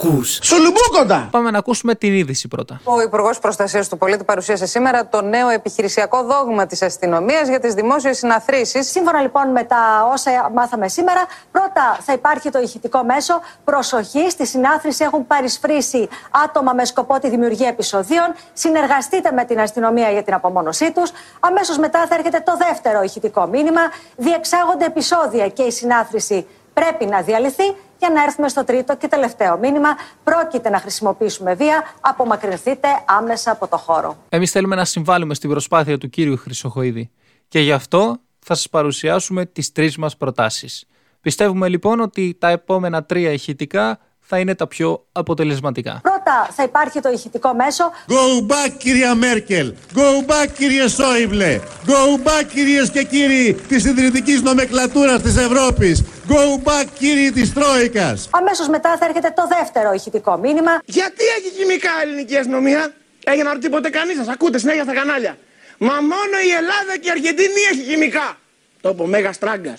Ακούς. Σουλουμπούκοντα. Πάμε να ακούσουμε την είδηση πρώτα. Ο Υπουργός Προστασίας του Πολίτη παρουσίασε σήμερα το νέο επιχειρησιακό δόγμα της αστυνομίας για τις δημόσιες συναθρήσεις. Σύμφωνα λοιπόν με τα όσα μάθαμε σήμερα, πρώτα θα υπάρχει το ηχητικό μέσο. Προσοχή, στη συνάθρηση έχουν παρισφρήσει άτομα με σκοπό τη δημιουργία επεισοδίων. Συνεργαστείτε με την αστυνομία για την απομόνωσή τους. Αμέσως μετά θα έρχεται το δεύτερο ηχητικό μήνυμα. Διεξάγονται επεισόδια και η συνάθρηση πρέπει να διαλυθεί για να έρθουμε στο τρίτο και τελευταίο μήνυμα. Πρόκειται να χρησιμοποιήσουμε βία. Απομακρυνθείτε άμεσα από το χώρο. Εμείς θέλουμε να συμβάλλουμε στην προσπάθεια του κύριου Χρυσοχοίδη. Και γι' αυτό θα σας παρουσιάσουμε τις τρεις μας προτάσεις. Πιστεύουμε λοιπόν ότι τα επόμενα τρία ηχητικά θα είναι τα πιο αποτελεσματικά. Πρώτα θα υπάρχει το ηχητικό μέσο. Go back κυρία Μέρκελ, go back κύριε Σόιμπλε, go back κυρίες και κύριοι της ιδρυτικής νομεκλατούρας της Ευρώπης, go back κύριοι της Τρόικας. Αμέσως μετά θα έρχεται το δεύτερο ηχητικό μήνυμα. Γιατί έχει χημικά ελληνική αστυνομία. Έχει να ρωτήσει ποτέ κανείς σας. Ακούτε συνέχεια στα κανάλια. Μα μόνο η Ελλάδα και η Αργεντινή έχει χημικά. Το είπε ο Μέγας Τράγκα.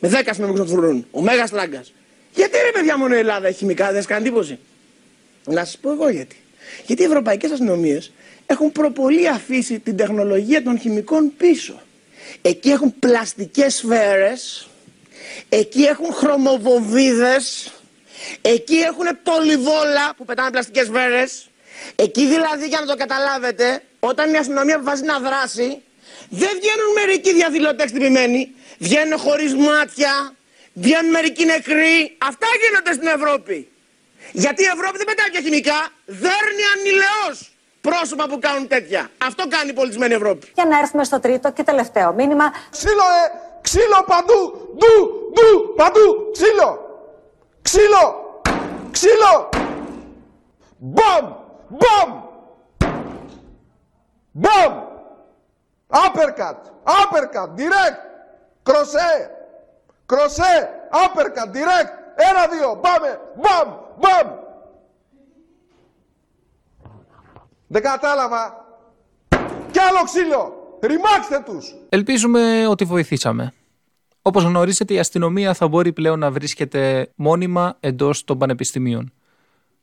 Με 10 αστυνομικού να του Ο Μέγας Τράγκα. Γιατί ρε παιδιά μόνο η Ελλάδα έχει χημικά, δεν κάνει εντύπωση; Να σας πω εγώ γιατί. Γιατί οι ευρωπαϊκές αστυνομίε έχουν προπολή αφήσει την τεχνολογία των χημικών πίσω. Εκεί έχουν πλαστικές σφαίρες, εκεί έχουν χρωμοβοβίδες, εκεί έχουν πολυβόλα που πετάνε πλαστικές σφαίρες. Εκεί δηλαδή για να το καταλάβετε, όταν η αστυνομία αποφασίζει να δράσει, δεν βγαίνουν μερικοί διαδηλωτές χτυπημένοι, βγαίνουν χωρίς μάτια, βγαίνουν μερικοί νεκροί. Αυτά γίνονται στην Ευρώπη. Γιατί η Ευρώπη δεν πετάει πια χημικά, δέρνει ανηλαιώς πρόσωπα που κάνουν τέτοια. Αυτό κάνει η πολιτισμένη Ευρώπη. Για να έρθουμε στο τρίτο και τελευταίο μήνυμα. Ξύλο, ε! Ξύλο παντού! Ντου! Ντου! Παντού! Ξύλο! Ξύλο! Ξύλο! Μπαμ! Μπαμ! Μπαμ! Uppercut! Uppercut! Direct! Κροσέ! Κροσέ! Uppercut! Direct! Ένα, δύο! Πάμε! Μπαμ! Μπαμ! Δεν κατάλαβα! Κι άλλο ξύλο! Ρημάξτε τους! Ελπίζουμε ότι βοηθήσαμε. Όπως γνωρίζετε η αστυνομία θα μπορεί πλέον να βρίσκεται μόνιμα εντός των πανεπιστημίων.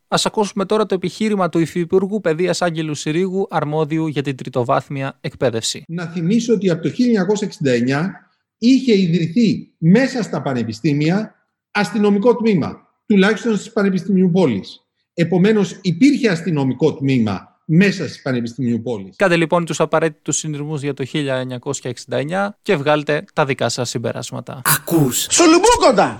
Ας ακούσουμε τώρα το επιχείρημα του Υφυπουργού Παιδείας Άγγελου Συρίγου αρμόδιου για την τριτοβάθμια εκπαίδευση. Να θυμίσω ότι από το 1969 είχε ιδρυθεί μέσα στα πανεπιστήμια αστυνομικό τμήμα, τουλάχιστον στις πανεπιστημίου πόλης. Επομένως υπήρχε αστυνομικό τμήμα μέσα στις πανεπιστημίου πόλης. Κάντε λοιπόν τους απαραίτητους συνειρμούς για το 1969 και βγάλτε τα δικά σας συμπεράσματα. Ακούς. Σουλουμπούκοντα.